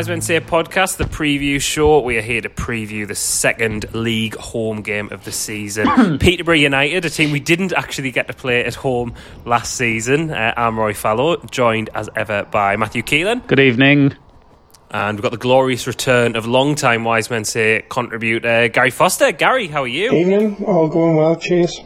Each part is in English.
to the Wise Men Say podcast, the preview show. We are here to preview the second league home game of the season. Peterborough United, a team we didn't actually get to play at home last season. Uh, I'm Roy Fallow, joined as ever by Matthew Keelan. Good evening. And we've got the glorious return of long-time Wise Men Say contributor Gary Foster. Gary, how are you? Evening, all going well, cheers.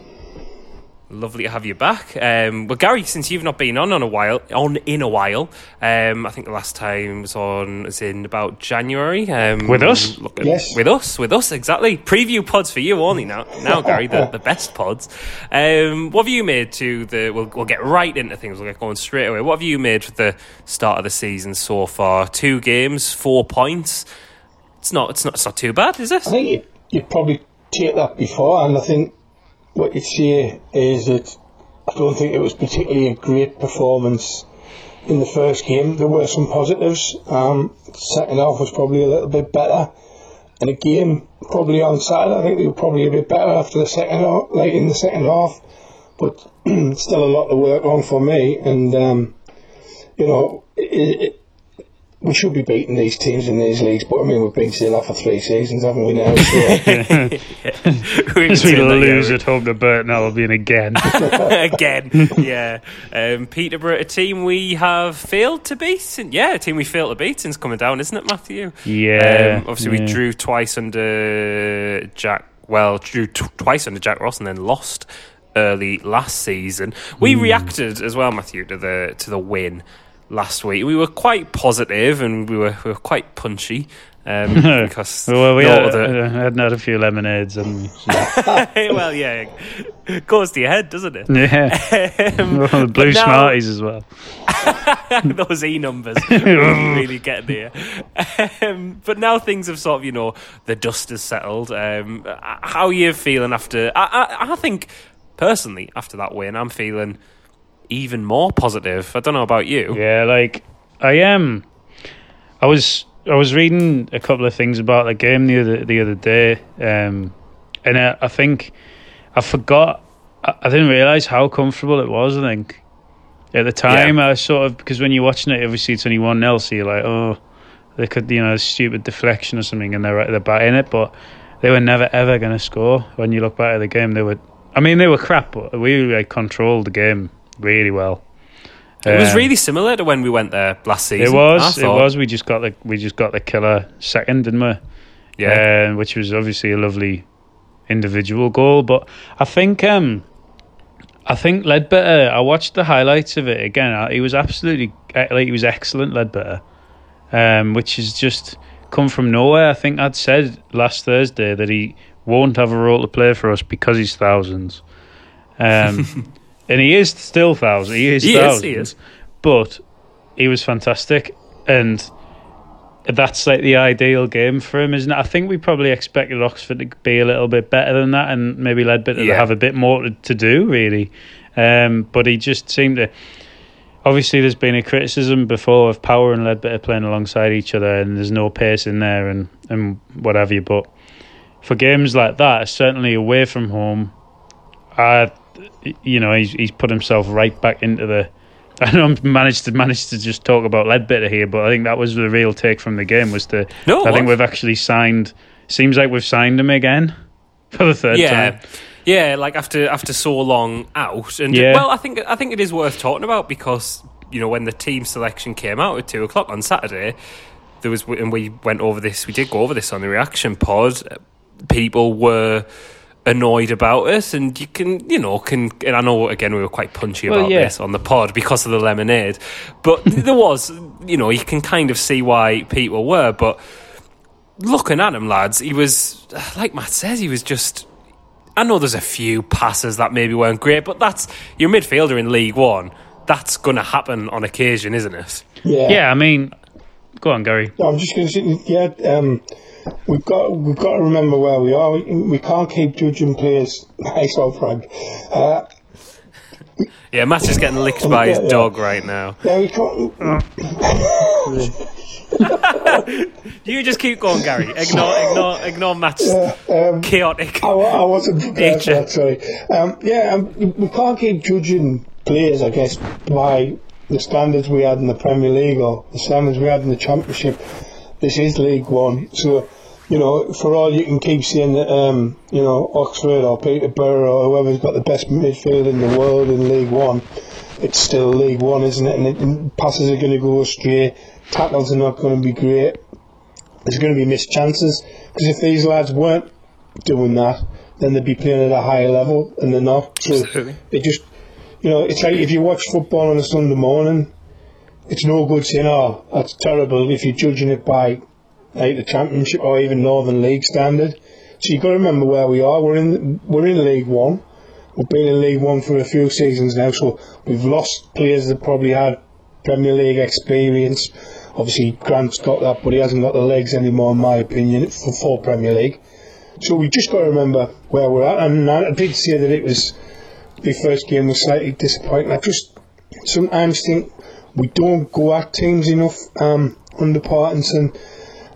Lovely to have you back. Um, well, Gary, since you've not been on on a while, on in a while, um, I think the last time was on was in about January. Um, with us, at, yes, with us, with us, exactly. Preview pods for you only now, now, Gary, the, the best pods. Um, what have you made to the? We'll, we'll get right into things. We'll get going straight away. What have you made for the start of the season so far? Two games, four points. It's not. It's not. It's not too bad, is it? I think you, you'd probably take that before, and I think what you'd say is that I don't think it was particularly a great performance in the first game. There were some positives. Um, second half was probably a little bit better. And again, probably on Saturday, I think they were probably a bit better after the second half, late in the second half. But still a lot to work on for me. And, um, you know, it, it, we should be beating these teams in these leagues, but I mean, we've been still off for three seasons, haven't we now? So. As we lose at home to Burton Albion again. again, yeah. Um, Peterborough, a team we have failed to beat. Yeah, a team we failed to beat since coming down, isn't it, Matthew? Yeah. Um, obviously, yeah. we drew twice under Jack. Well, drew t- twice under Jack Ross and then lost early last season. We mm. reacted as well, Matthew, to the to the win last week. We were quite positive and we were we were quite punchy. Um, because well, we had, other... had had a few lemonades and well, yeah, it goes to your head, doesn't it? Yeah, um, well, blue now, Smarties as well. those e numbers really get there. Um, but now things have sort of, you know, the dust has settled. Um, how are you feeling after? I, I, I think personally after that win, I'm feeling even more positive. I don't know about you. Yeah, like I am. I was I was reading a couple of things about the game the other the other day, um, and I, I, think I forgot. I, I didn't realize how comfortable it was. I think at the time yeah. I sort of because when you're watching it, obviously it's only one nil, so you're like, oh, they could you know stupid deflection or something, and they're they're batting it, but they were never ever going to score. When you look back at the game, they were. I mean, they were crap, but we like controlled the game really well. It was um, really similar to when we went there last season. It was. It was. We just got the we just got the killer second, didn't we? Yeah. Uh, which was obviously a lovely individual goal, but I think um, I think Leadbitter. I watched the highlights of it again. He was absolutely like he was excellent, Leadbitter, um, which is just come from nowhere. I think I'd said last Thursday that he won't have a role to play for us because he's thousands. Um, and he is still thousand. He is he thousands, is, he is. But he was fantastic, and that's like the ideal game for him, isn't it? I think we probably expected Oxford to be a little bit better than that, and maybe Leadbitter yeah. to have a bit more to, to do, really. Um, but he just seemed to. Obviously, there's been a criticism before of Power and Leadbitter playing alongside each other, and there's no pace in there, and and what have you. But for games like that, certainly away from home, I you know, he's he's put himself right back into the. I know I'm managed to manage to just talk about Leadbitter here, but I think that was the real take from the game. Was the no, I think we've actually signed. Seems like we've signed him again for the third yeah. time. Yeah, like after after so long out, and yeah. well, I think I think it is worth talking about because you know when the team selection came out at two o'clock on Saturday, there was and we went over this. We did go over this on the reaction pod. People were annoyed about us and you can, you know, can. And I know again we were quite punchy well, about yeah. this on the pod because of the lemonade, but there was, you know, you can kind of see why people were. But looking at him, lads, he was like Matt says, he was just. I know there's a few passes that maybe weren't great, but that's your midfielder in League One. That's going to happen on occasion, isn't it? Yeah. Yeah. I mean, go on, Gary. I'm just going to say, yeah. Um, we've got we've got to remember where we are. We, we can't keep judging players. Nice old Frank. Uh, yeah, Matt's just getting licked by his dog right now. Yeah, we can't. you just keep going, Gary. Ignore, ignore, ignore Matt's um, chaotic. I, I wasn't prepared for that. Sorry. Um, yeah, um, we can't keep judging players, I guess, by the standards we had in the Premier League or the standards we had in the Championship. This is League One, so you know, for all you can keep seeing that, um, you know, Oxford or Peterborough or whoever's got the best midfield in the world in League One, it's still League One, isn't it? And, it, and passes are going to go astray, tackles are not going to be great. There's going to be missed chances because if these lads weren't doing that, then they'd be playing at a higher level, and they're not. So Absolutely. it just, you know, it's like if you watch football on a Sunday morning, it's no good saying, "Oh, that's terrible." If you're judging it by like the Championship or even Northern League standard, so you've got to remember where we are. We're in we're in League One. We've been in League One for a few seasons now, so we've lost players that probably had Premier League experience. Obviously, Grant's got that, but he hasn't got the legs anymore, in my opinion, for, for Premier League. So we just got to remember where we're at. And I did say that it was the first game was slightly disappointing. I just sometimes think we don't go at teams enough um, under Parkinson.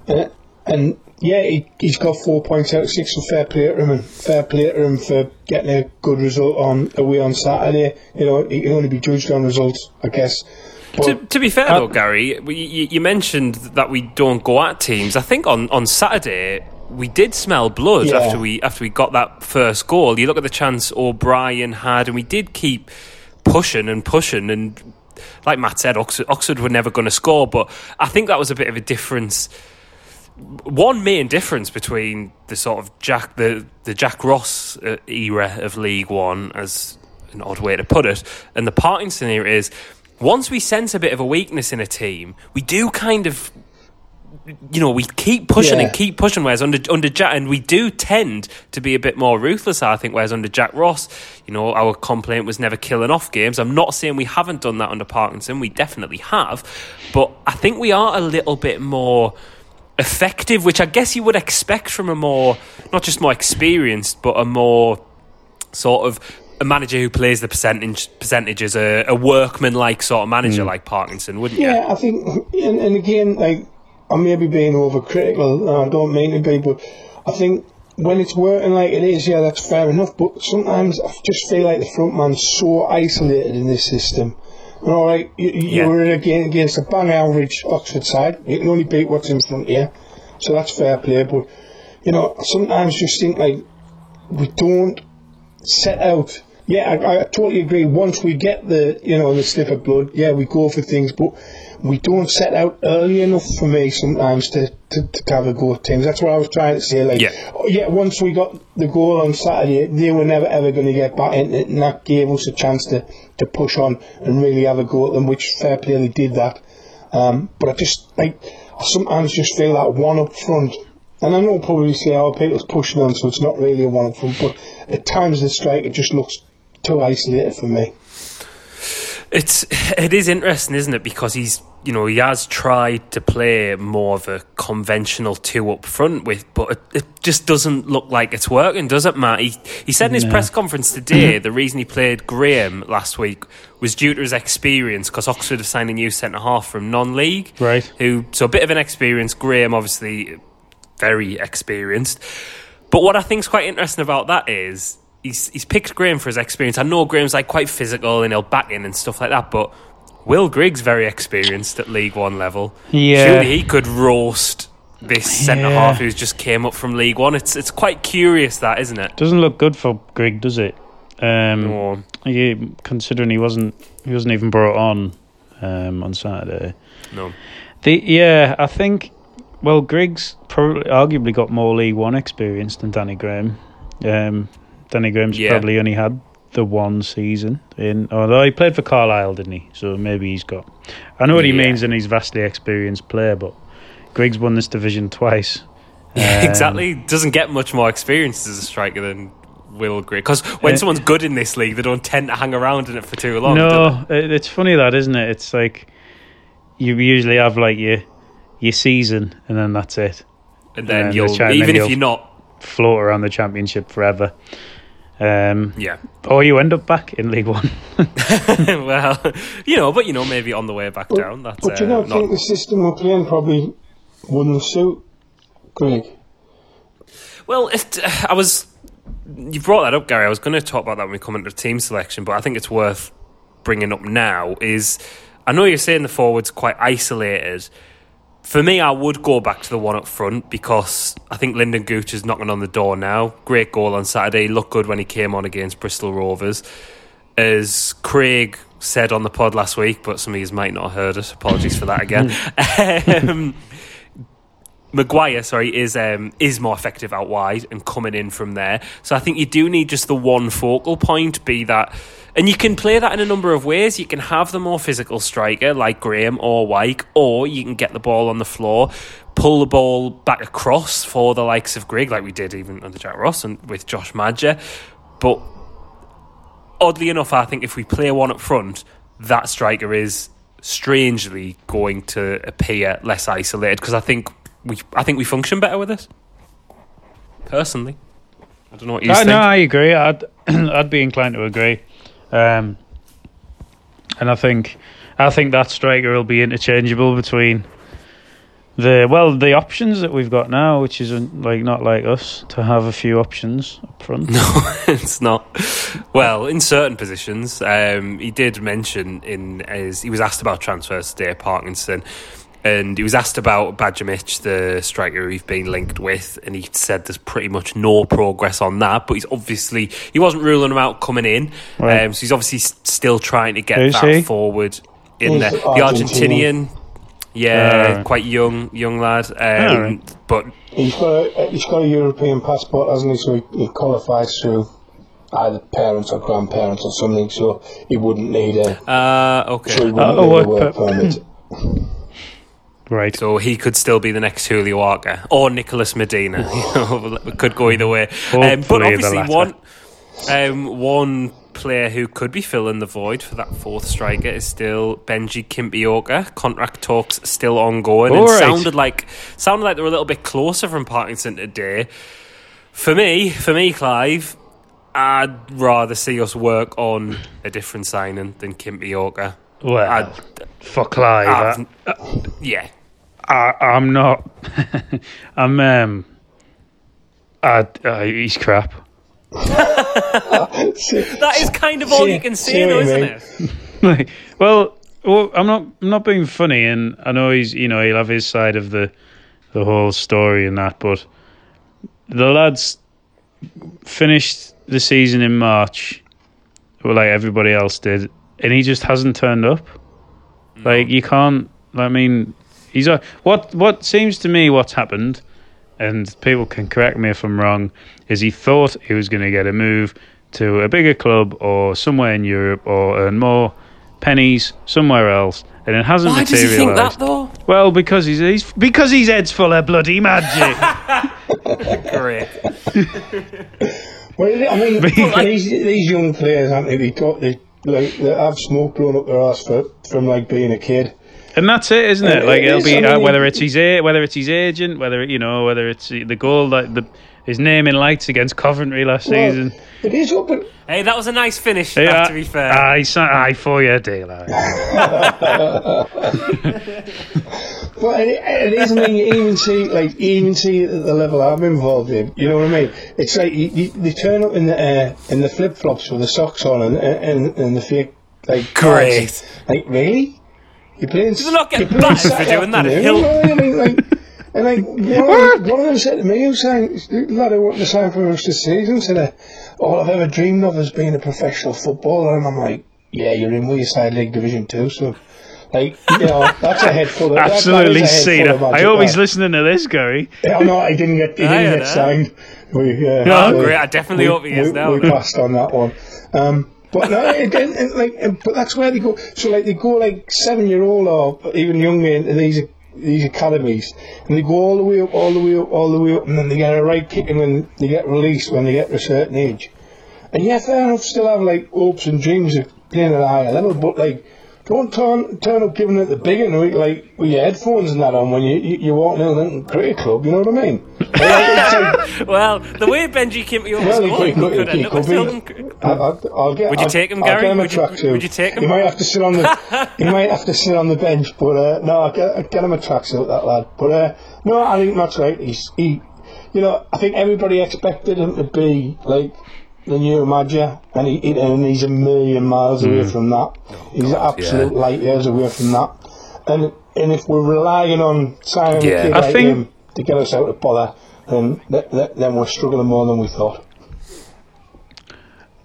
Uh, and yeah, he, has got four points out of six, so fair play to him, and fair play to him for getting a good result on away on Saturday. You know, he can only be judged on results, I guess. To, to, be fair, uh, though, Gary, you, you, mentioned that we don't go at teams. I think on, on Saturday we did smell blood yeah. after we after we got that first goal. You look at the chance O'Brien had, and we did keep pushing and pushing. And like Matt said, Oxford, Oxford were never going to score, but I think that was a bit of a difference. One main difference between the sort of Jack the the Jack Ross uh, era of League One, as an odd way to put it, and the Parkinson era is once we sense a bit of a weakness in a team, we do kind of you know, we keep pushing yeah. and keep pushing. Whereas under under Jack, and we do tend to be a bit more ruthless. I think. Whereas under Jack Ross, you know, our complaint was never killing off games. I'm not saying we haven't done that under Parkinson. We definitely have, but I think we are a little bit more effective, which I guess you would expect from a more not just more experienced, but a more sort of a manager who plays the percentage percentages, a, a workman like sort of manager mm. like Parkinson, wouldn't yeah, you? Yeah, I think, and, and again, like I may be being overcritical. I don't mean to be, but I think when it's working like it is, yeah, that's fair enough. But sometimes I just feel like the front man's so isolated in this system. All right, you, you yeah. were again against a bang average Oxford side. You can only beat what's in front of you, so that's fair play. But you know, sometimes just think like we don't set out. Yeah, I, I totally agree. Once we get the you know the slip of blood, yeah, we go for things, but we don't set out early enough for me sometimes to, to, to have a go at teams. That's what I was trying to say. Like, yeah. Oh, yeah, once we got the goal on Saturday, they were never ever going to get back in it, and that gave us a chance to, to push on and really have a go at them, which fair play they did that. Um, but I just, like, I sometimes just feel that one up front. And I know probably say, oh, people's pushing on, so it's not really a one up front, but at times the strike it just looks too isolated for me. It's it is interesting, isn't it? Because he's you know he has tried to play more of a conventional two up front with, but it, it just doesn't look like it's working, does it, Matt? He he said in his no. press conference today the reason he played Graham last week was due to his experience because Oxford have signed a new centre half from non-league, right? Who so a bit of an experience. Graham obviously very experienced, but what I think is quite interesting about that is he's he's picked Graham for his experience. I know Graham's like quite physical and he'll back in and stuff like that, but Will Griggs very experienced at League One level. Yeah, surely he could roast this centre yeah. half who's just came up from League One. It's it's quite curious that, isn't it? Doesn't look good for Grigg, does it? Um, no. He, considering he wasn't he wasn't even brought on um, on Saturday. No. The yeah, I think well Griggs probably arguably got more League One experience than Danny Graham. Um, Danny Graham's yeah. probably only had the one season in although he played for Carlisle, didn't he? So maybe he's got I know what he means and he's vastly experienced player, but Griggs won this division twice. Yeah, um, exactly. Doesn't get much more experience as a striker than Will Griggs. Because when someone's good in this league, they don't tend to hang around in it for too long. No, it's funny that, isn't it? It's like you usually have like your your season, and then that's it. And then and you'll even if you're not float around the championship forever. Um, yeah. Or you end up back in League One. well, you know, but you know, maybe on the way back but, down. That's, but you uh, don't not... think the system we're playing probably wouldn't suit Grigg? Well, if I was, you brought that up, Gary. I was going to talk about that when we come into team selection, but I think it's worth bringing up now. Is I know you're saying the forwards quite isolated. For me, I would go back to the one up front because I think Lynden Gooch is knocking on the door now. Great goal on Saturday. He looked good when he came on against Bristol Rovers. As Craig said on the pod last week, but some of you might not have heard it. Apologies for that again. um, Maguire, sorry, is um, is more effective out wide and coming in from there. So I think you do need just the one focal point, be that, and you can play that in a number of ways. You can have the more physical striker like Graham or Wyke, or you can get the ball on the floor, pull the ball back across for the likes of Grigg, like we did even under Jack Ross and with Josh Maja. But oddly enough, I think if we play one up front, that striker is strangely going to appear less isolated because I think we I think we function better with this. Personally, I don't know what you uh, think. No, I agree. I'd I'd be inclined to agree, um, and I think I think that striker will be interchangeable between the well the options that we've got now, which is like not like us to have a few options up front. No, it's not. Well, in certain positions, um, he did mention in his he was asked about transfers today, Parkinson, and he was asked about Badger Mitch, the striker we've been linked with, and he said there's pretty much no progress on that. But he's obviously he wasn't ruling him out coming in, right. um, so he's obviously still trying to get Who's that he? forward in there. The Argentinian yeah, uh, quite young, young lad. Um, right. But he's got a, he's got a European passport, hasn't he? So he, he qualifies through either parents or grandparents or something. So he wouldn't need a uh, okay. So he wouldn't uh, need a work permit. Right. So he could still be the next Julio Arca or Nicholas Medina. could go either way. Um, but obviously, one um, one player who could be filling the void for that fourth striker is still Benji Kimpioka. Contract talks still ongoing, All and right. sounded like sounded like they were a little bit closer from Parkinson today. For me, for me, Clive, I'd rather see us work on a different signing than Kimpioka. Well, I'd, for Clive, uh, yeah, I, am not. I'm um, I, uh, he's crap. that is kind of all you can say, though, isn't it? like, well, well, I'm not. I'm not being funny, and I know he's. You know, he'll have his side of the the whole story and that, but the lads finished the season in March, well, like everybody else did, and he just hasn't turned up. No. Like you can't. I mean, he's a what. What seems to me what's happened and people can correct me if I'm wrong, is he thought he was going to get a move to a bigger club or somewhere in Europe or earn more pennies somewhere else, and it hasn't Why materialized. Does he think that though? Well, because he's, he's because his head's full of bloody magic. Great. well, I mean, these, these young players, aren't they? They got they like they have smoke blown up their ass for, from like being a kid and that's it, isn't it? Like it it'll is, be uh, whether it's his whether it's his agent, whether you know whether it's the goal that the his name in lights against Coventry last well, season. It is open. Hey, that was a nice finish. Yeah, to be fair, I I for you, dealer. But it, it is. I mean, you even see, like, even see at the level I'm involved in. You know what I mean? It's like you, you, they turn up in the air in the flip flops with the socks on and and, and the fake like. Great. Like really? You're playing. Do they not get battered for doing that at Hill? I mean, like, and like one of, them, one of them said to me, he was saying, lad who wanted to sign for us this season, said, all I've ever dreamed of is being a professional footballer. And I'm like, yeah, you're in Wearside League Division 2, so... Like, you know, that's a head full of Absolutely see that. I hope he's listening to this, Gary. Yeah, no, he didn't get, he didn't get signed. We, uh, no, we, great. I definitely we, hope he is we, now. We passed on that one. Um, but no, it, like, but that's where they go. So like they go like seven year old or even younger into these these academies, and they go all the way up, all the way up, all the way up, and then they get a right kicking when they get released when they get to a certain age. And fair enough, still have like hopes and dreams of playing at a higher level, but like don't turn turn up giving it the big one like with your headphones and that on when you you, you walk in the cricket club. You know what I mean? well, the way Benji came to your well, he could, could, end up I'll, I'll get, would you I'll, take him, Gary? Would you, would you, take him? He might have to sit on the he might have to sit on the bench, but uh, no, I'll get, I'll get him a tracksuit, that lad. But uh, no, I think that's right. He's he, you know, I think everybody expected him to be like the new Maja, and, he, and he's a million miles mm. away hmm. from that. Oh, he's God, absolute yeah. light years away from that. And and if we're relying on signing yeah, a kid I like think... him to get us out of bother, then then we're struggling more than we thought.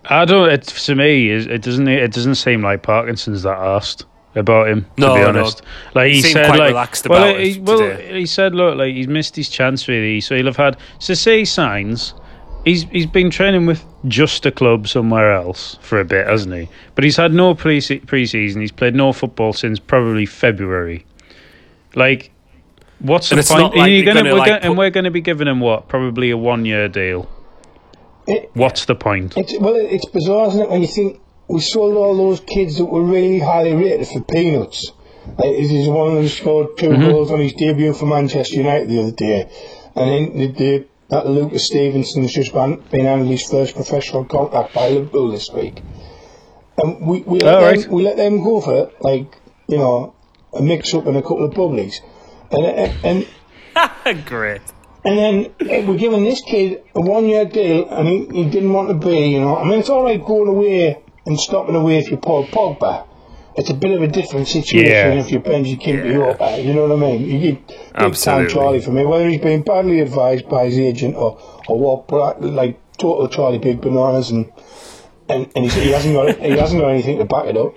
I don't. It to me, it doesn't. It doesn't seem like Parkinson's that asked about him. No, to be honest, no. like he, he said, like well, he, well, he said, look, like he's missed his chance really. So he'll have had. So say signs. He's he's been training with just a club somewhere else for a bit, hasn't he? But he's had no pre season. He's played no football since probably February. Like, what's and the point? Like gonna, gonna, we're like gonna, put... and we're going to be giving him what? Probably a one year deal. It, what's the point? It's, well, it's bizarre, isn't it? When you think we sold all those kids that were really highly rated for peanuts. Like, he's one of them scored 2 mm-hmm. goals on his debut for Manchester United the other day, and then the, the, that Lucas Stephenson's just been, been handed his first professional contract by Liverpool this week. And we, we, let, oh, them, right. we let them go for it, like, you know, a mix up and a couple of bubblies. And, and Great. And then eh, we're giving this kid a one year deal, and he, he didn't want to be, you know. I mean, it's all right going away and stopping away if you're Paul Pogba. It's a bit of a different situation yeah. if you're Benji Kimpioka, yeah. Uh, you know what I mean? You get big time Charlie for me, whether he's been badly advised by his agent or, or what, but uh, like total Charlie Big Bananas and and, and he hasn't got he hasn't got anything to back it up.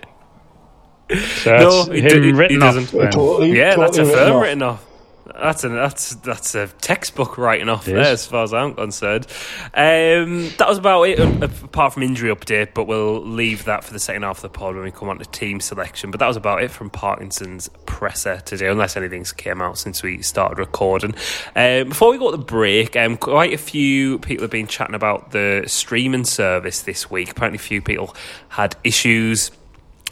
So no, he, d- he doesn't. Totally, yeah, totally that's a firm written off. That's a that's that's a textbook writing off there, as far as I'm concerned. Um, that was about it, uh, apart from injury update. But we'll leave that for the second half of the pod when we come on to team selection. But that was about it from Parkinson's presser today, unless anything's came out since we started recording. Um, before we go to the break, um, quite a few people have been chatting about the streaming service this week. Apparently, a few people had issues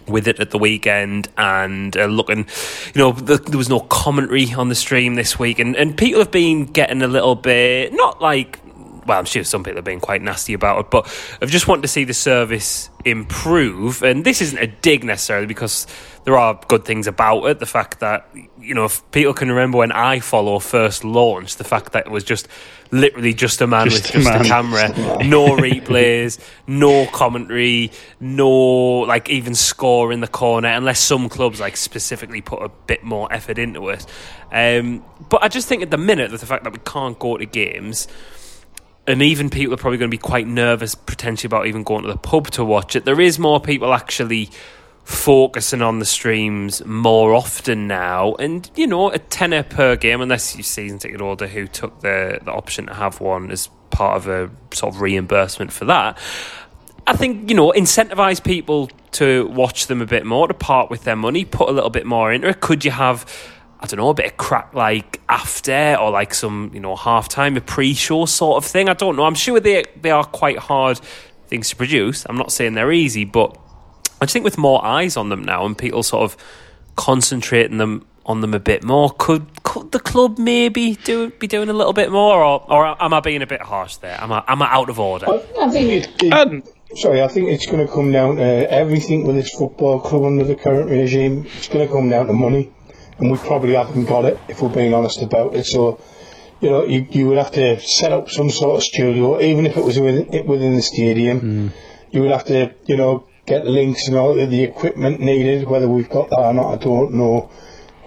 with it at the weekend and uh, looking, you know, the, there was no commentary on the stream this week, and, and people have been getting a little bit, not like, well, I'm sure some people have been quite nasty about it, but I've just wanted to see the service improve. And this isn't a dig necessarily because there are good things about it. The fact that, you know, if people can remember when iFollow first launched, the fact that it was just literally just a man just with a just man. a camera, no replays, no commentary, no like even score in the corner, unless some clubs like specifically put a bit more effort into it. Um, but I just think at the minute that the fact that we can't go to games. And even people are probably going to be quite nervous potentially about even going to the pub to watch it. There is more people actually focusing on the streams more often now. And, you know, a tenner per game, unless you season ticket order who took the, the option to have one as part of a sort of reimbursement for that. I think, you know, incentivize people to watch them a bit more, to part with their money, put a little bit more into it. Could you have, I don't know, a bit of crack like after or like some, you know, half time, a pre show sort of thing? I don't know. I'm sure they, they are quite hard things to produce. I'm not saying they're easy, but I just think with more eyes on them now and people sort of concentrating them on them a bit more, could could the club maybe do be doing a little bit more, or or am I being a bit harsh there? Am I am I out of order? I, I think it, it um, sorry, I think it's going to come down to everything with this football club under the current regime. It's going to come down to money, and we probably haven't got it if we're being honest about it. So. You know, you, you would have to set up some sort of studio, even if it was within, within the stadium. Mm. You would have to, you know, get links and all the equipment needed. Whether we've got that or not, I don't know.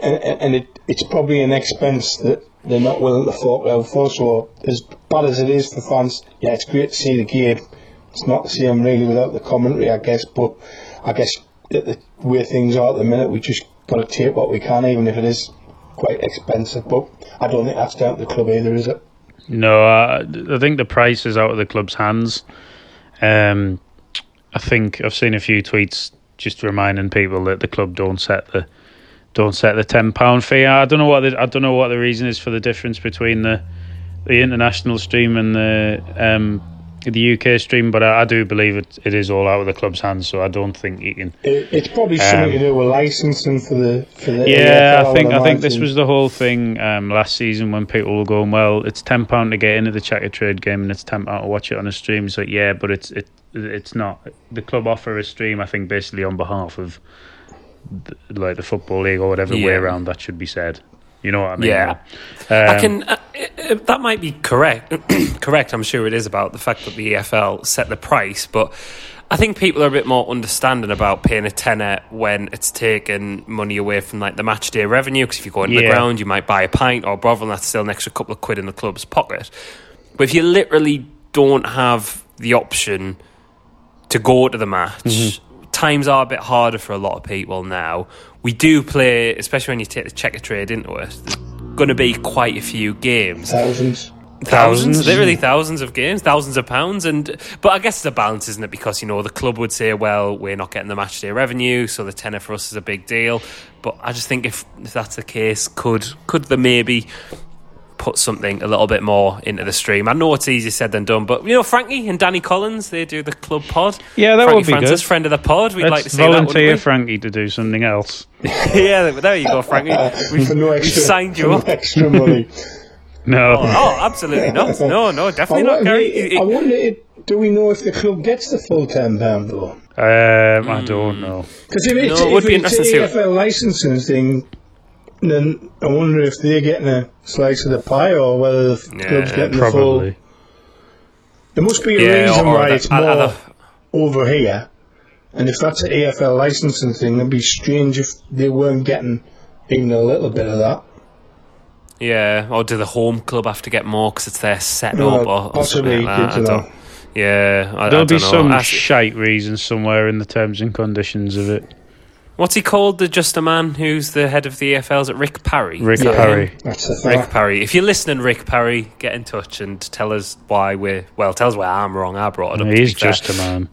And, and it, it's probably an expense that they're not willing to fork out for. So as bad as it is for fans, yeah, it's great to see the game. It's not the same really without the commentary, I guess. But I guess the way things are at the minute, we just got to take what we can, even if it is quite expensive. But I don't think that's down to the club either, is it? No, I, I think the price is out of the club's hands. Um, I think I've seen a few tweets just reminding people that the club don't set the don't set the ten pound fee. I don't know what the, I don't know what the reason is for the difference between the the international stream and the um, the UK stream, but I, I, do believe it, it is all out of the club's hands. So I don't think you can. It, it's probably um, something to do with licensing for the for the. Yeah, I think I think this was the whole thing um, last season when people were going, well, it's ten pound to get into the Checkatrade game and it's ten pound to watch it on a stream. So yeah, but it's it it's not the club offer a stream. I think basically on behalf of the, like the football league or whatever yeah. way around that should be said. You know what I mean? Yeah, um, I can. Uh, uh, that might be correct. correct, I'm sure it is about the fact that the EFL set the price, but I think people are a bit more understanding about paying a tenner when it's taking money away from like the match day revenue. Because if you go into yeah. the ground, you might buy a pint or a Bovril, and that's still an extra couple of quid in the club's pocket. But if you literally don't have the option to go to the match, mm-hmm. Times are a bit harder for a lot of people now. We do play, especially when you take the Checkatrade into it. There's going to be quite a few games. Thousands thousands, literally thousands of games, thousands of pounds, and but I guess it's a balance, isn't it? Because you know the club would say, well, we're not getting the match day revenue, so the tenner for us is a big deal. But I just think if if that's the case, could could there maybe put something a little bit more into the stream? I know it's easier said than done, but you know Frankie and Danny Collins, they do the club pod. Yeah, that Frankie would be Francis, good. friend of the pod. We'd Let's like to see volunteer that, Frankie to do something else. yeah, there you go, Frankie. We've, no extra, we've signed you up. Extra money. No. Oh, oh, absolutely not. No, no, definitely not, Gary. I wonder, if, do we know if the club gets the full ten pound though? Um, I don't know. Because if it's, no, it if it's EFL licensing thing, then I wonder if they're getting a slice of the pie or whether the yeah, club's getting probably. the full. There must be a yeah, reason why it's more other... over here, and if that's an EFL licensing thing, it'd be strange if they weren't getting even a little bit of that. Yeah, or do the home club have to get more because it's their setup no, or, or something like that? I yeah, I, there'll I be some know. shite reason somewhere in the terms and conditions of it. What's he called? The just a man who's the head of the EFLs at Rick Parry. Rick yeah, Parry. That's the thing. Rick Parry. If you're listening, Rick Parry, get in touch and tell us why we're well. Tell us why I'm wrong. I brought it up. He's just a man.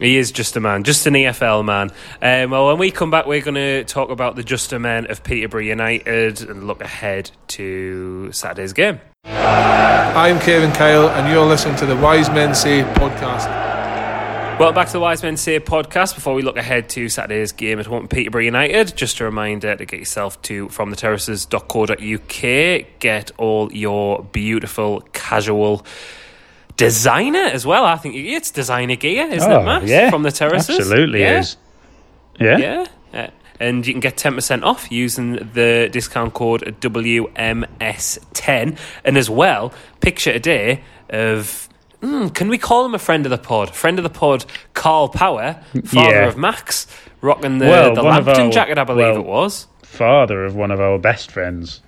He is just a man, just an EFL man. Um, well, when we come back, we're going to talk about the just a man of Peterborough United and look ahead to Saturday's game. I'm Kevin Kyle, and you're listening to the Wise Men Say podcast. Welcome back to the Wise Men Say podcast. Before we look ahead to Saturday's game at home Peterborough United, just a reminder to get yourself to fromtheterraces.co.uk. Get all your beautiful casual designer as well. I think it's designer gear, isn't oh, it, Matt? Yeah, from the terraces. Absolutely yeah. is. Yeah, yeah. Uh, and you can get 10% off using the discount code WMS10. And as well, picture a day of, mm, can we call him a friend of the pod? Friend of the pod, Carl Power, father yeah. of Max, rocking the, well, the Lambton our, jacket, I believe well, it was. Father of one of our best friends.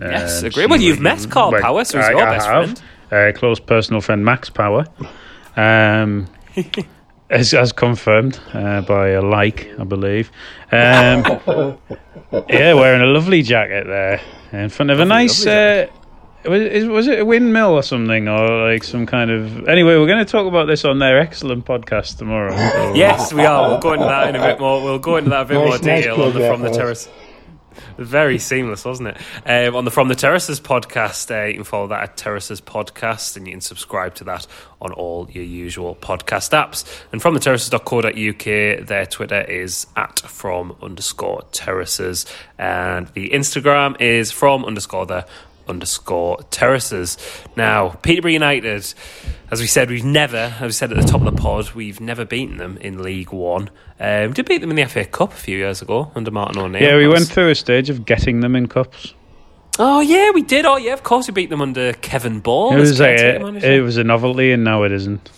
Yes, um, agree. Well, you've met Carl Power, so he's I, your I best have. friend uh, close personal friend Max Power, um, as, as confirmed uh, by a like, I believe. Um, yeah, wearing a lovely jacket there in front of a nice. Uh, was, was it a windmill or something, or like some kind of? Anyway, we're going to talk about this on their excellent podcast tomorrow. So. yes, we are. We'll go into that in a bit more. We'll go into that a bit nice, more detail nice on the from the terrace. Very seamless, wasn't it? Um, on the From the Terraces podcast, uh, you can follow that at Terraces Podcast, and you can subscribe to that on all your usual podcast apps. And from the terraces.co.uk, their Twitter is at from underscore terraces, and the Instagram is from underscore the underscore terraces. Now, Peterborough United, as we said, we've never, as we said at the top of the pod, we've never beaten them in League One. Um, did beat them in the FA Cup a few years ago under Martin O'Neill. Yeah, we went through a stage of getting them in cups. Oh yeah, we did. Oh yeah, of course we beat them under Kevin Ball. It was a, it was a novelty, and now it isn't.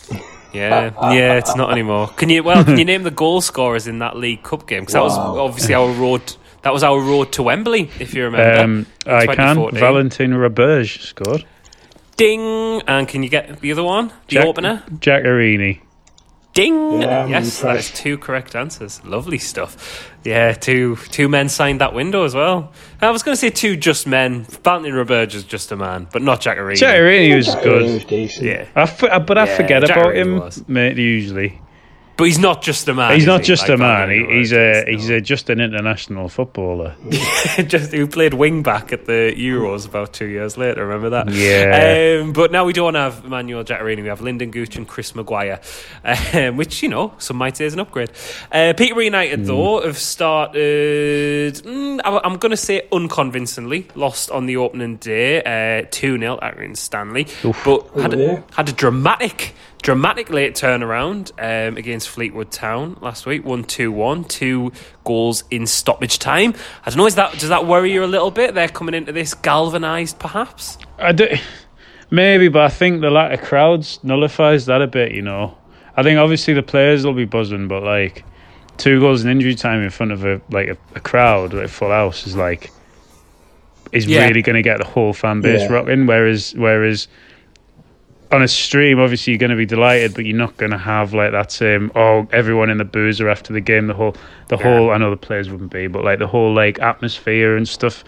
Yeah, yeah, it's not anymore. Can you well? Can you name the goal scorers in that League Cup game? Because that was obviously our road that was our road to Wembley, if you remember. Um, I can. Valentin Roberge scored. Ding! And can you get the other one? The Jack, opener? Giaccherini. Ding! Yeah, yes, that is two correct answers. Lovely stuff. Yeah, two two men signed that window as well. I was going to say two just men. Valentin Roberge is just a man, but not Giaccherini. Giaccherini was good. Yeah, I f- but I yeah, forget about him, mate, usually. But he's not just a man. He's not he? just like a man. He, he's a he's a, just an international footballer. just who played wing back at the Euros about two years later. Remember that? Yeah. Um, but now we don't have Manuel Giaccherini. We have Lynden Gooch and Chris Maguire, um, which you know some might say is an upgrade. Uh, Peter United mm. though have started. Mm, I'm going to say unconvincingly lost on the opening day, uh, two 0 at Stanley, Oof. but had a, had a dramatic dramatic late turnaround um, against Fleetwood Town last week, one two one, two goals in stoppage time. I don't know, is that does that worry you a little bit? They're coming into this galvanised, perhaps. I do, maybe, but I think the lack of crowds nullifies that a bit. You know, I think obviously the players will be buzzing, but like two goals in injury time in front of a like a, a crowd, like full house, is like is yeah. really going to get the whole fan base yeah. rocking. Whereas, whereas on a stream, obviously you're going to be delighted, but you're not going to have like that same oh everyone in the boozer after the game. The whole, the yeah. whole. I know the players wouldn't be, but like the whole like atmosphere and stuff.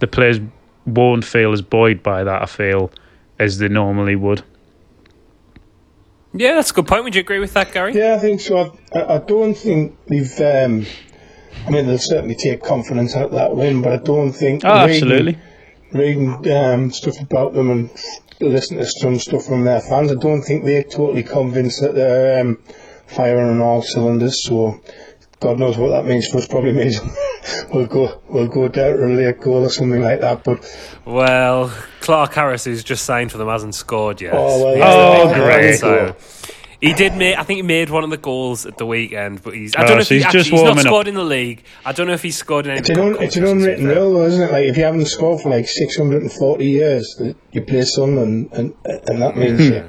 The players won't feel as buoyed by that. I feel as they normally would. Yeah, that's a good point. Would you agree with that, Gary? Yeah, I think so. I, I don't think they've. Um, I mean, they'll certainly take confidence out of that win, but I don't think. Oh, reading, absolutely. Reading um, stuff about them and listening to some stuff from their fans, I don't think they're totally convinced that they're um, firing on all cylinders. So, God knows what that means for us. Probably means we'll go we'll go down to a late goal or something like that. But well, Clarke-Harris, who's just signed for them, hasn't scored yet. Oh, well, yeah. oh great! So, he did make. I think he made one of the goals at the weekend, but he's. I don't oh, know if so he's, actually, just he's not scored up. in the league. I don't know if he's scored in any. It's an, un, it's an unwritten rule, isn't it? Like if you haven't scored for like six hundred and forty years, you play some, and and, and that means. Hmm. yeah.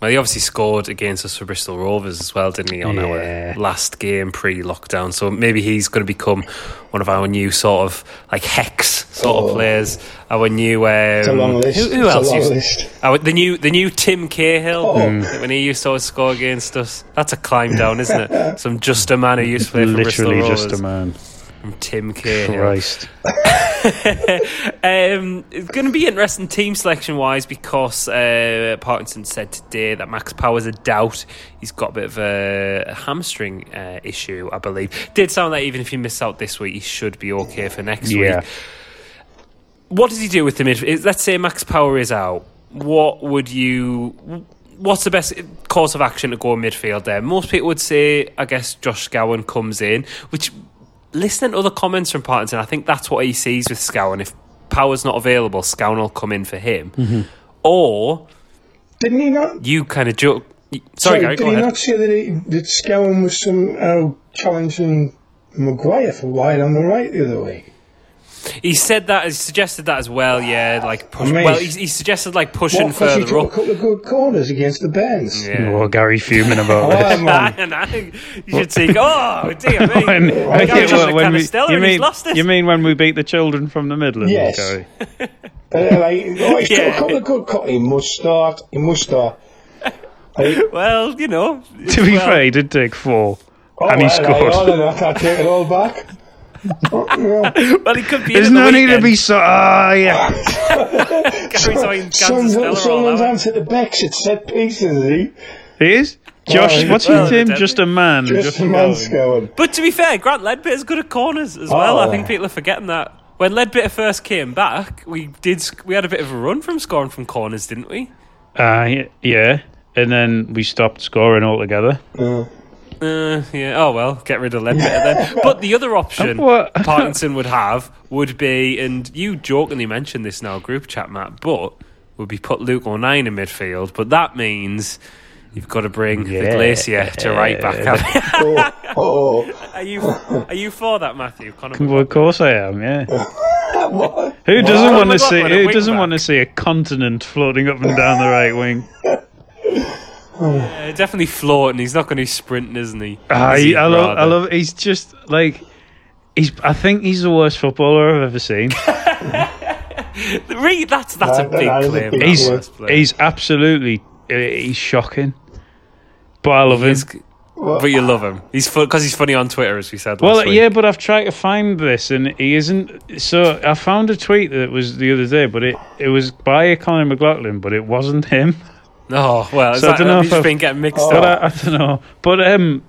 Well, he obviously scored against us for Bristol Rovers as well, didn't he, on yeah. our last game pre-lockdown? So maybe he's going to become one of our new sort of like hex sort oh. of players. Our new um, it's a long list. Who, who else? Used, our, the new the new Tim Cahill oh. when he used to score against us. That's a climb down, isn't it? Some just a man who used to play for Literally Bristol Rovers. just a man. From Tim Cahill. Christ. um, it's going to be interesting team selection wise because uh, Parkinson said today that Max Power's a doubt. He's got a bit of a, hamstring uh, issue, I believe. Did sound like even if he missed out this week, he should be okay for next yeah. week. What does he do with the midfield? Let's say Max Power is out. What would you? What's the best course of action to go in midfield there? Most people would say, I guess, Josh Scowen comes in, which listening to other comments from Parkinson, I think that's what he sees with Scowen. If Power's not available, Scowen will come in for him. Mm-hmm. Or didn't he not? You kind of joke. Sorry, Gary, did he ahead. not say that, he, that Scowen was somehow challenging Maguire for wide on the right the other way? He said that. He suggested that as well. Yeah, like push, I mean, well, he, he, suggested like pushing what, further he up. A couple of good corners against the Bens. Yeah. Oh, Gary fuming about oh, this. you should see. Oh dear me! when, well, when we, you mean you mean when we beat the children from the Midlands? Yes. Gary? uh, like, oh, yeah. a couple of good. Co- he must start. He must start. Like, well, you know. To be well. fair, he did take four. Oh, and he well, scored. I, I can't take it all back. Well, he could be. There's no the need to be so. Ah, yeah. Gary's Some, someone's answered the backs at set pieces, is he? He is. Josh, what's well, his name? Just a man. Just, just a man going. But to be fair, Grant Leadbitter's good at corners as well. Oh. I think people are forgetting that. When Leadbitter first came back, we did we had a bit of a run from scoring from corners, didn't we? Uh, yeah. And then we stopped scoring altogether. Uh. Uh, yeah. Oh well, get rid of Leadbitter then. But the other option Parkinson would have would be, and you jokingly mentioned this now, group chat, Matt, but would be put Luke O'Nien in midfield. But that means you've got to bring yeah. the Glacier to right back. oh, oh. Are you are you for that, Matthew? well, of course I am. Yeah. who doesn't want to see? Who doesn't want to see a continent floating up and down the right wing? Yeah, definitely floating. He's not going to be sprinting, isn't he? Uh, he I love. I love. He's just like. He's. I think he's the worst footballer I've ever seen. really, that's that's a big claim. He's he's absolutely uh, he's shocking, but I love him. but you love him. He's because he's funny on Twitter, as we said. Well, yeah, but I've tried to find this, and he isn't. So I found a tweet that was the other day, but it it was by Conor McLaughlin, but it wasn't him. Oh well, so that, I don't know if I've been getting mixed oh, up. I, I, don't know, but um,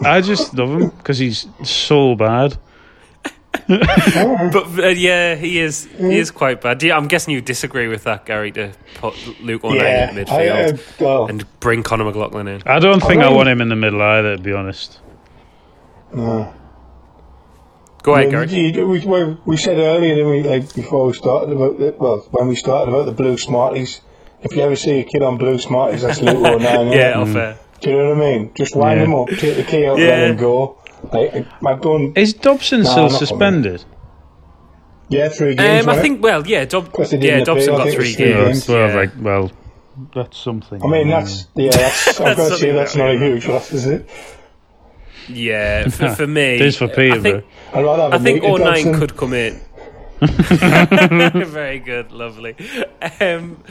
I just love him because he's so bad. but uh, yeah, he is. He is quite bad. You, I'm guessing you disagree with that, Gary, to put Luke O'Nien yeah, in midfield I, uh, and bring Conor McLaughlin in. I don't think I, I want him in the middle either. To be honest. No. Go ahead, Gary. We, we, we said earlier, we, like before we started about the, well, when we started about the blue smarties if you ever see a kid on Blue Smarties, that's Luke O'Nien. yeah, mm. fair. Do you know what I mean? Just wind yeah. him up, take the key out, yeah. let him go. Like, I don't. Is Dobson nah, still suspended? Yeah, three games. Um, I think. Well, yeah, Dob- yeah, Dobson got three games. Well, yeah. like, well, that's something. I mean, that's yeah. That's, I've got to say that's not a huge loss, is it? Yeah, for, for me, it is for Peter. I think, I think O'Nien could come in. Very good, lovely. Um,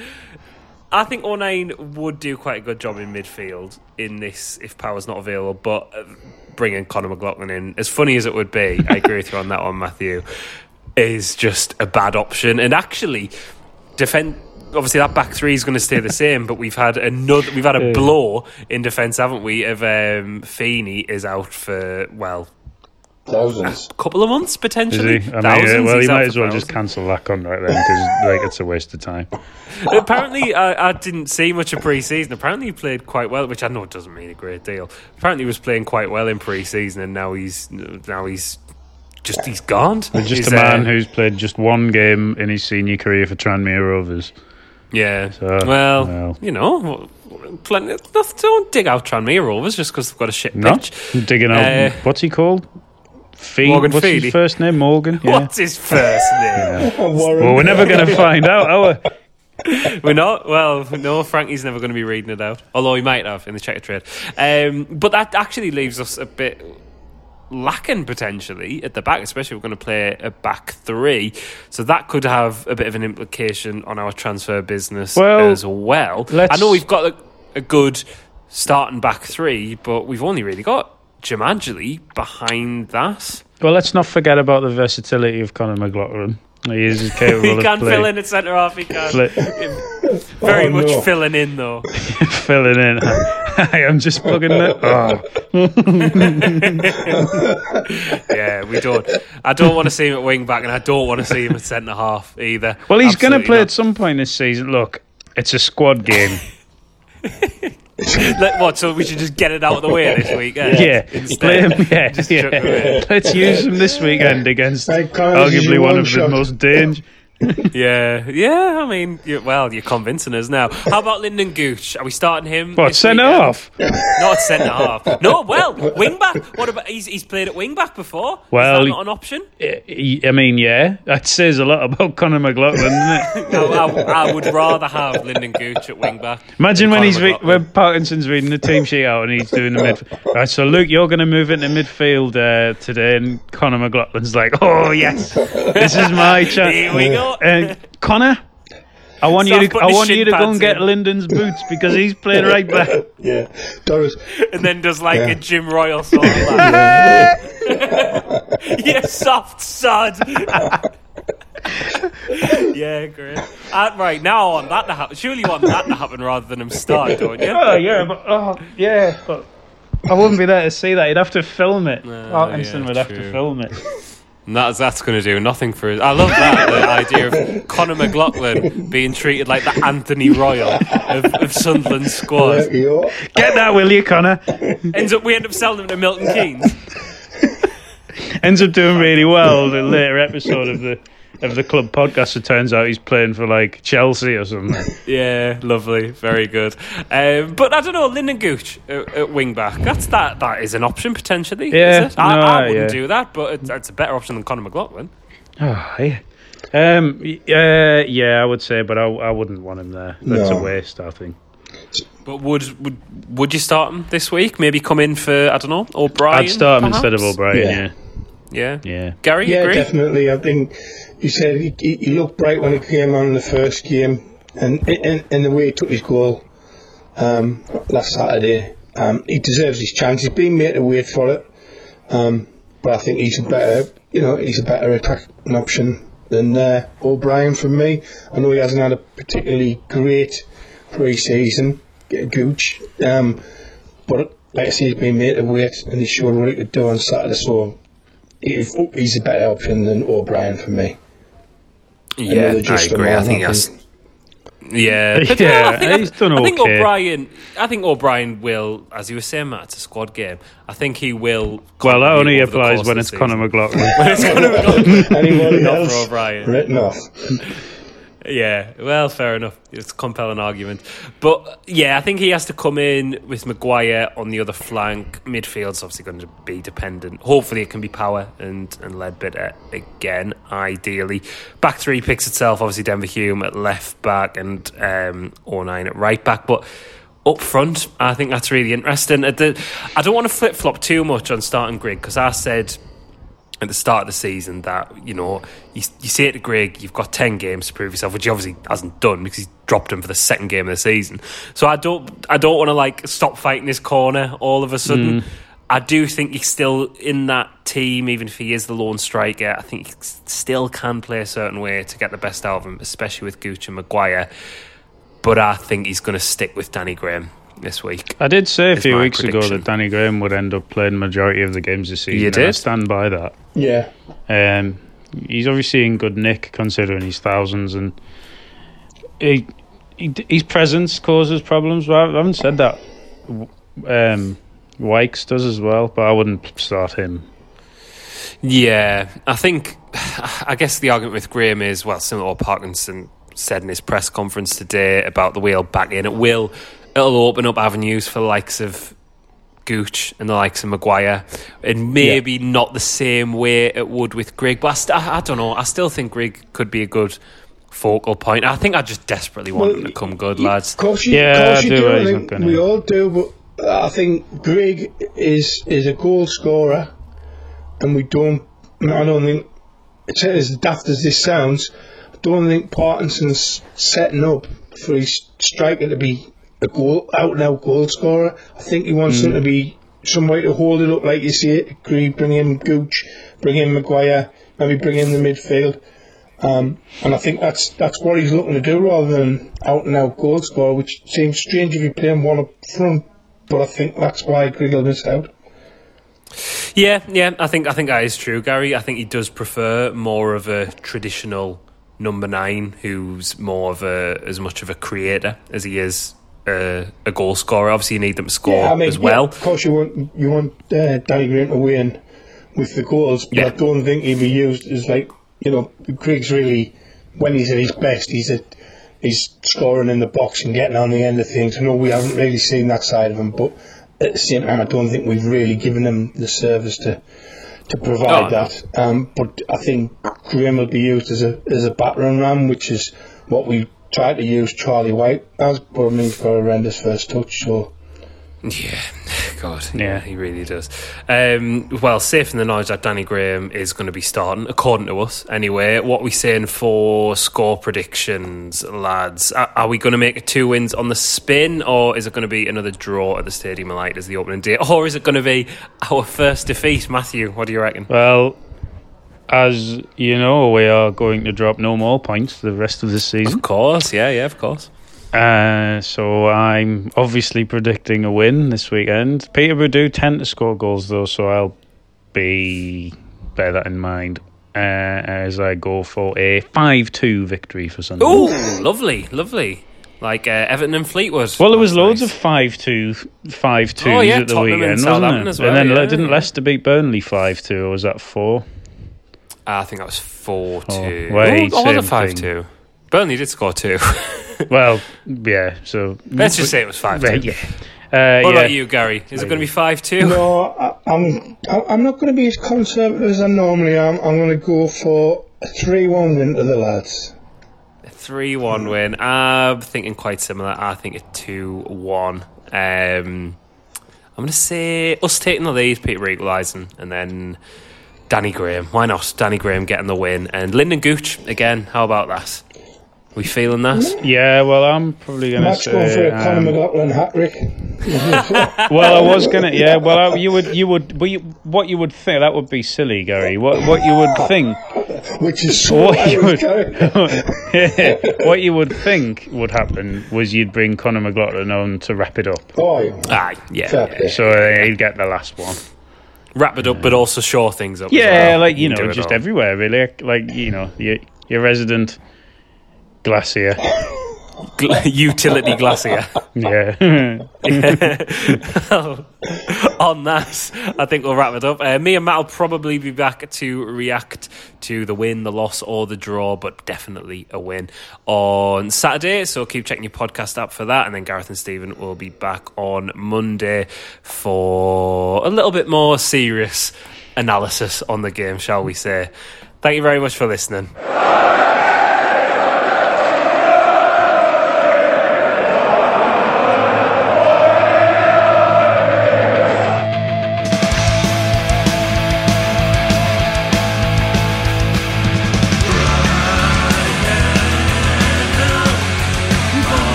I think O'Nien would do quite a good job in midfield in this if Power's not available, but uh, bringing Conor McLaughlin in, as funny as it would be, I agree with you on that one, Matthew, is just a bad option. And actually, defend obviously that back three is going to stay the same, but we've had another we've had a blow in defence, haven't we? Of um, Feeney is out for well Thousands. A couple of months potentially. Is he? I mean, yeah, well, he might as well just cancel that contract then because like it's a waste of time. Apparently, I, I, didn't see much of pre-season. Apparently, he played quite well, which I know doesn't mean a great deal. Apparently, he was playing quite well in pre-season, and now he's now he's just he's gone. just he's, a man uh, who's played just one game in his senior career for Tranmere Rovers. Yeah. So, well, well, you know, plenty. Don't dig out Tranmere Rovers just because they've got a shit pitch. No, digging out. Uh, what's he called? Fee- Morgan What's Feeney. his first name? Morgan. Yeah. What's his first name? Yeah. well, we're never going to find out, are we? We're not. Well, no, Frankie's never going to be reading it out. Although he might have in the Checkatrade. Um, but that actually leaves us a bit lacking potentially at the back, especially if we're going to play a back three. So that could have a bit of an implication on our transfer business well, as well. I know we've got a, a good starting back three, but we've only really got Jumanjili behind that. Well, let's not forget about the versatility of Conor McLaughlin. He is capable he can fill in at centre half. He can. Very oh, much no. filling in though. filling in. I am just plugging it. Oh. yeah, we don't. I don't want to see him at wing back, and I don't want to see him at centre half either. Well, he's going to play not. at some point this season. Look, it's a squad game. Let, what? So we should just get it out of the way this weekend. Eh? Yeah, play him. Yeah, yeah. Let's use him this weekend against arguably one of the most dangerous yeah, yeah. I mean, you, well, you're convincing us now. How about Lynden Gooch? Are we starting him? What centre half? Not centre half. No, well, wing back. What about he's he's played at wing back before? Well, not an option. I mean, yeah, that says a lot about Conor McLaughlin, doesn't it? I, I, I, would rather have Lynden Gooch at wing back. Imagine when he's re- when Parkinson's reading the team sheet out and he's doing the mid. Right, so Luke, you're going to move into midfield uh, today, and Conor McLaughlin's like, oh yes, this is my chance. Here we go. Uh, Connor, I want you to I want you to go and get Lynden's boots because he's playing right back. yeah, Doris. And then does like yeah. a Jim Royle sort of like, you soft sod. yeah, great. Uh, right now, I want that to happen. Surely you want that to happen rather than him start, don't you? Oh yeah, but oh yeah, but I wouldn't be there to see that. You'd have to film it. Uh, Parkinson yeah, would true. have to film it. And that's that's going to do nothing for us. I love that the idea of Conor McLaughlin being treated like the Antony Royle of, of Sunderland's squad. Get that, will you, Connor? Ends up we end up selling him to Milton Keynes. Ends up doing really well. The later episode of the of the club podcast, it turns out he's playing for like Chelsea or something. Yeah, lovely, very good. Um, but I don't know, Lynden Gooch at, at wing back. That's that. That is an option potentially. Yeah, I, no, I, wouldn't yeah. do that, but it's, it's, a better option than Conor McLaughlin. Oh yeah. Um, uh, yeah, I would say, but I, I wouldn't want him there. That's no. a waste, I think. But would would would you start him this week? Maybe come in for I don't know O'Brien. I'd start him perhaps? instead of O'Brien. Yeah. yeah, yeah, yeah. Gary, yeah, agree? definitely. I think he said he, he, looked bright when he came on in the first game, and in the way he took his goal um, last Saturday, um, he deserves his chance. He's been made to wait for it, um, but I think he's a better, you know, he's a better attacking option than uh, O'Brien for me. I know he hasn't had a particularly great pre-season, Gooch, um, but like I say, he's been made to wait, and he showed what he could do on Saturday. So he's a better option than O'Brien for me. Yeah, I agree. I think that's. Yeah, but yeah, I think, he's done okay. I think O'Brien. I think O'Brien will, as you were saying, Matt, it's a squad game. I think he will. Well, that only applies when it's Conor McLaughlin. when it's Conor McLaughlin, Anybody else? O'Brien. Written off. Yeah, well, fair enough. It's a compelling argument. But yeah, I think he has to come in with Maguire on the other flank. Midfield's obviously going to be dependent. Hopefully, it can be power and, and Leadbitter again, ideally. Back three picks itself, obviously, Denver Hume at left back and um, O'Nien at right back. But up front, I think that's really interesting. I don't want to flip flop too much on starting Grigg because I said at the start of the season that you know you, you say to Grigg, you've got ten games to prove yourself, which he obviously hasn't done because he's dropped him for the second game of the season. So I don't I don't want to like stop fighting this corner all of a sudden. Mm. I do think he's still in that team, even if he is the lone striker. I think he still can play a certain way to get the best out of him, especially with Gooch and Maguire. But I think he's going to stick with Danny Graham this week. I did say a few weeks prediction. ago that Danny Graham would end up playing majority of the games this season. You did? I stand by that. Yeah. Um, he's obviously in good nick considering he's thousands and he, he his presence causes problems. But I haven't said that. Um, Wykes does as well, but I wouldn't start him. Yeah, I think. I guess the argument with Graham is well, similar to Parkinson said in his press conference today about the wheel back in. It will it'll open up avenues for the likes of Gooch and the likes of Maguire, and maybe yeah. not the same way it would with Grigg. But I, st- I, don't know. I still think Grigg could be a good focal point. I think I just desperately want well, him to come good, lads. Of course you, yeah, course you do. do. we all do, but I think Grigg is is a goal scorer, and we don't. I don't think, as daft as this sounds, I don't think Parkinson's setting up for his striker to be a goal, out and out goal scorer. I think he wants mm. him to be somebody to hold it up, like you say. Green, bring in Gooch, bring in Maguire, maybe bring in the midfield. Um, and I think that's that's what he's looking to do rather than out and out goal scorer, which seems strange if you play him one up front. But I think that's why Griggle missed out. Yeah, yeah, I think I think that is true, Gary. I think he does prefer more of a traditional number nine, who's more of a as much of a creator as he is uh, a goal scorer. Obviously, you need them to score yeah, I mean, as well. Yeah, of course, you want you want uh, Danny Graham to win with the goals, but yeah. I don't think he'd be used as like you know. Craig's really when he's at his best, he's at he's scoring in the box and getting on the end of things. I know we haven't really seen that side of him, but at the same time, I don't think we've really given him the service to to provide oh, that. Um, but I think Graham will be used as a as a battering ram, which is what we tried to use Charlie Wyke as, but I mean, a horrendous first touch, so. Yeah, God, yeah, he really does. Um, well, safe in the knowledge that Danny Graham is going to be starting, according to us, anyway. What are we saying for score predictions, lads? Are, are we going to make it two wins on the spin, or is it going to be another draw at the Stadium of Light as the opening day, or is it going to be our first defeat? Matthew, what do you reckon? Well, as you know, we are going to drop no more points for the rest of the season. Of course, yeah, yeah, of course. Uh, so I'm obviously predicting a win this weekend. Peterborough do tend to score goals though, so I'll be bear that in mind uh, as I go for a five-two victory for Sunday. Oh, lovely, lovely. Like uh, Everton and Fleetwood. Well, there was loads nice. of five-two, five-twos oh, yeah, at the Tottenham weekend, wasn't it? Well, and then yeah. didn't Leicester beat Burnley five-two, or was that four? I think that was 4 2. Oh, wait, oh, was it 5 2? Burnley did score two. well, yeah, so. Let's just say it was 5 2. Yeah. Uh, what yeah. about you, Gary? Is it going to be 5 2? No, I, I'm, I'm not going to be as conservative as I normally am. I'm going to go for a 3 1 win to the lads. A 3 1 win. I'm thinking quite similar. I think a 2 1. Um, I'm going to say us taking the lead, Peter equalising, and then Danny Graham. Why not? Danny Graham getting the win. And Lynden Gooch, again, how about that? We feeling that? Yeah, well, I'm probably going to say. Going for a um, Conor McLaughlin hat trick. well, I was going to. Yeah, well, you would, you would, but you, what you would think that would be silly, Gary. What, what you would think, which is so what you would, yeah, what you would think would happen was you'd bring Conor McLaughlin on to wrap it up. Oh, yeah. Aye, yeah. yeah. So uh, he'd get the last one wrap it up, but also shore things up. Yeah, well. like you, know, just everywhere really. Like you know, your your resident glacier. Utility glacier. Yeah. yeah. on that, I think we'll wrap it up. Uh, me and Matt will probably be back to react to the win, the loss, or the draw, but definitely a win on Saturday. So keep checking your podcast app for that. And then Gareth and Stephen will be back on Monday for a little bit more serious analysis on the game, shall we say. Thank you very much for listening.